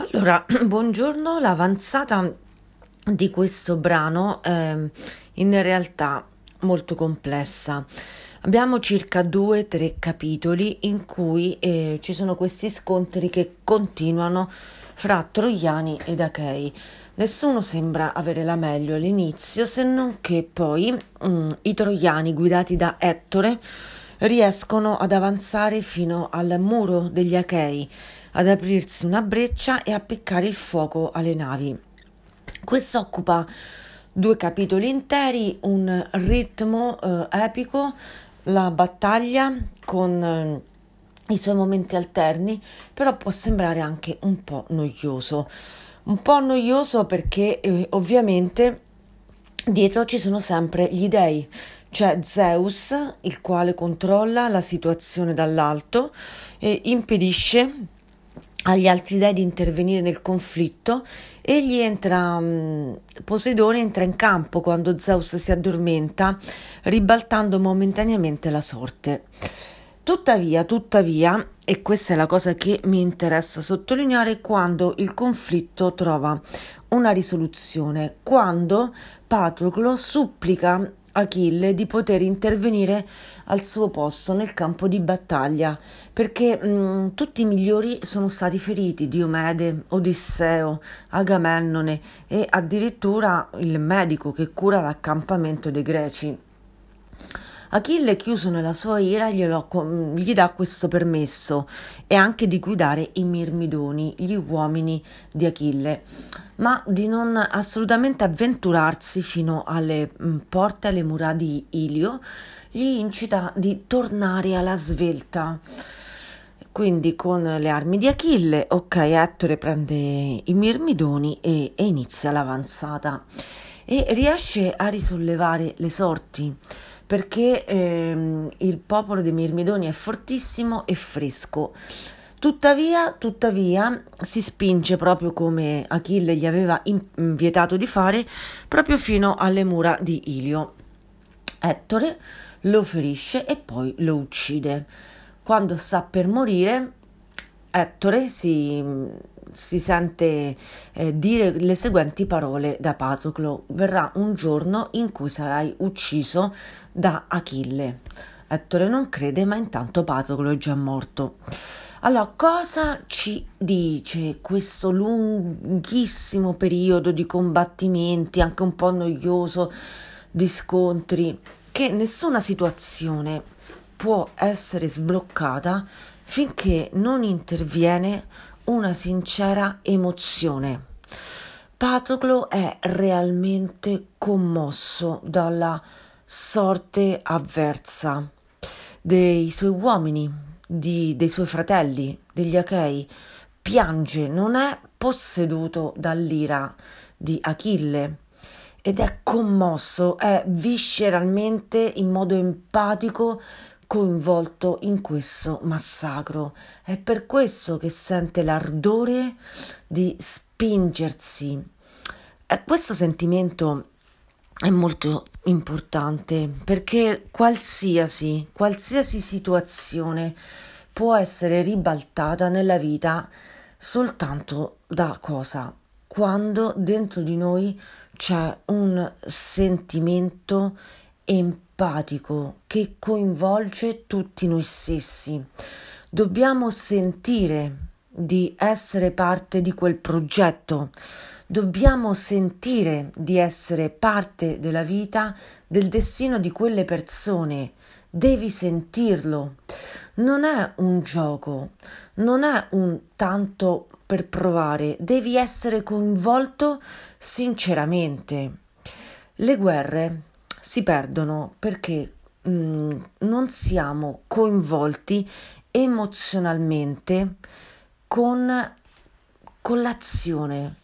Allora, buongiorno, l'avanzata di questo brano è in realtà molto complessa. Abbiamo circa due o tre capitoli in cui eh, ci sono questi scontri che continuano fra troiani ed achei. Nessuno sembra avere la meglio all'inizio, se non che poi mm, i troiani guidati da Ettore riescono ad avanzare fino al muro degli achei ad aprirsi una breccia e a peccare il fuoco alle navi. Questo occupa due capitoli interi, un ritmo eh, epico, la battaglia con eh, i suoi momenti alterni, però può sembrare anche un po' noioso. Un po' noioso perché eh, ovviamente dietro ci sono sempre gli dei. C'è Zeus, il quale controlla la situazione dall'alto e impedisce agli altri dei di intervenire nel conflitto, egli entra, mm, Poseidone entra in campo quando Zeus si addormenta, ribaltando momentaneamente la sorte. Tuttavia, tuttavia, e questa è la cosa che mi interessa sottolineare, quando il conflitto trova una risoluzione, quando Patroclo supplica Achille di poter intervenire al suo posto nel campo di battaglia, perché mh, mm, tutti i migliori sono stati feriti, Diomede, Odisseo, Agamennone e addirittura il medico che cura l'accampamento dei greci. Achille, chiuso nella sua ira, glielo, gli dà questo permesso e anche di guidare i Mirmidoni, gli uomini di Achille, ma di non assolutamente avventurarsi fino alle mm, porte, alle mura di Ilio, gli incita di tornare alla svelta. Quindi con le armi di Achille, ok, Ettore prende i Mirmidoni e, e inizia l'avanzata e riesce a risollevare le sorti perché ehm, il popolo dei Mirmidoni è fortissimo e fresco. Tuttavia, tuttavia, si spinge proprio come Achille gli aveva vietato di fare, proprio fino alle mura di Ilio. Ettore lo ferisce e poi lo uccide. Quando sta per morire, Ettore si, si sente eh, dire le seguenti parole da Patroclo: Verrà un giorno in cui sarai ucciso da Achille. Ettore non crede, ma intanto Patroclo è già morto. Allora, cosa ci dice questo lunghissimo periodo di combattimenti, anche un po' noioso, di scontri, che nessuna situazione può essere sbloccata finché non interviene una sincera emozione. Patroclo è realmente commosso dalla sorte avversa dei suoi uomini, di, dei suoi fratelli, degli Achei. Piange, non è posseduto dall'ira di Achille ed è commosso, è visceralmente, in modo empatico, coinvolto in questo massacro. È per questo che sente l'ardore di spingersi. E questo sentimento è molto importante perché qualsiasi, qualsiasi situazione può essere ribaltata nella vita soltanto da cosa? Quando dentro di noi c'è un sentimento empatico che coinvolge tutti noi stessi. Dobbiamo sentire di essere parte di quel progetto, dobbiamo sentire di essere parte della vita, del destino di quelle persone. Devi sentirlo. Non è un gioco, non è un tanto per provare, devi essere coinvolto sinceramente. Le guerre si perdono perché mm, non siamo coinvolti emozionalmente con, con l'azione.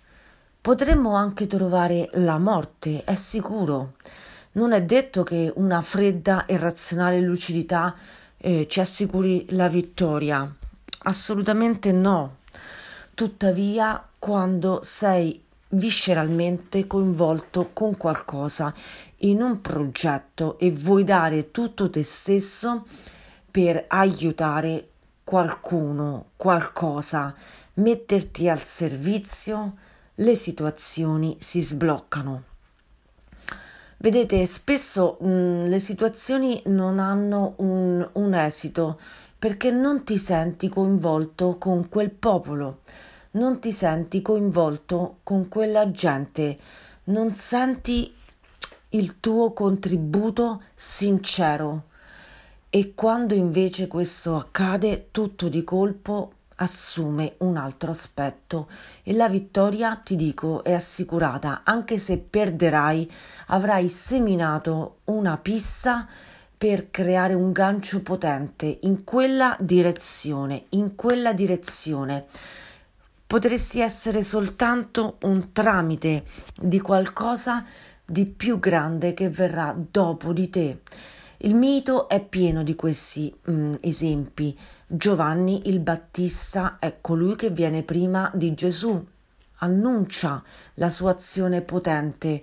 Potremmo anche trovare la morte, è sicuro. Non è detto che una fredda e razionale lucidità eh, ci assicuri la vittoria. Assolutamente no. Tuttavia, quando sei visceralmente coinvolto con qualcosa in un progetto e vuoi dare tutto te stesso per aiutare qualcuno, qualcosa, metterti al servizio, le situazioni si sbloccano. Vedete, spesso mh, le situazioni non hanno un, un esito perché non ti senti coinvolto con quel popolo, non ti senti coinvolto con quella gente, non senti il tuo contributo sincero. E quando invece questo accade, tutto di colpo assume un altro aspetto e la vittoria, ti dico, è assicurata, anche se perderai, avrai seminato una pista per creare un gancio potente in quella direzione, in quella direzione. Potresti essere soltanto un tramite di qualcosa di più grande che verrà dopo di te. Il mito è pieno di questi mm, esempi. Giovanni il Battista è colui che viene prima di Gesù, annuncia la sua azione potente,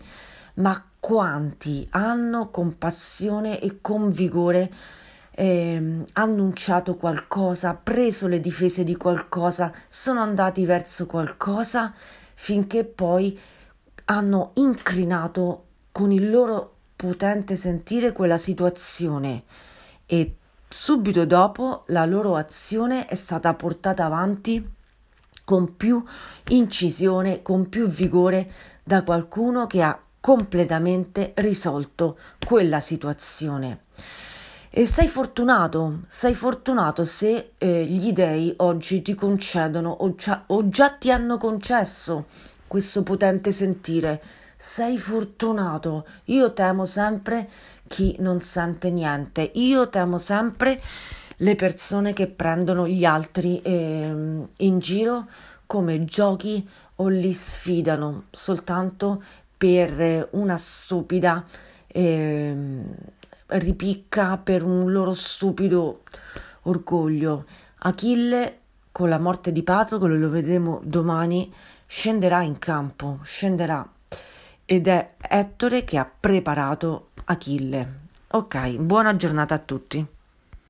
ma quanti hanno con passione e con vigore eh, annunciato qualcosa, preso le difese di qualcosa, sono andati verso qualcosa finché poi hanno inclinato con il loro potente sentire quella situazione e subito dopo la loro azione è stata portata avanti con più incisione, con più vigore da qualcuno che ha completamente risolto quella situazione. E sei fortunato, sei fortunato se eh, gli dei oggi ti concedono o già, o già ti hanno concesso questo potente sentire. Sei fortunato. Io temo sempre chi non sente niente. Io temo sempre le persone che prendono gli altri eh, in giro come giochi o li sfidano soltanto per una stupida eh, ripicca, per un loro stupido orgoglio. Achille, con la morte di Patroclo, lo vedremo domani, scenderà in campo, scenderà ed è Ettore che ha preparato Achille. Ok, buona giornata a tutti.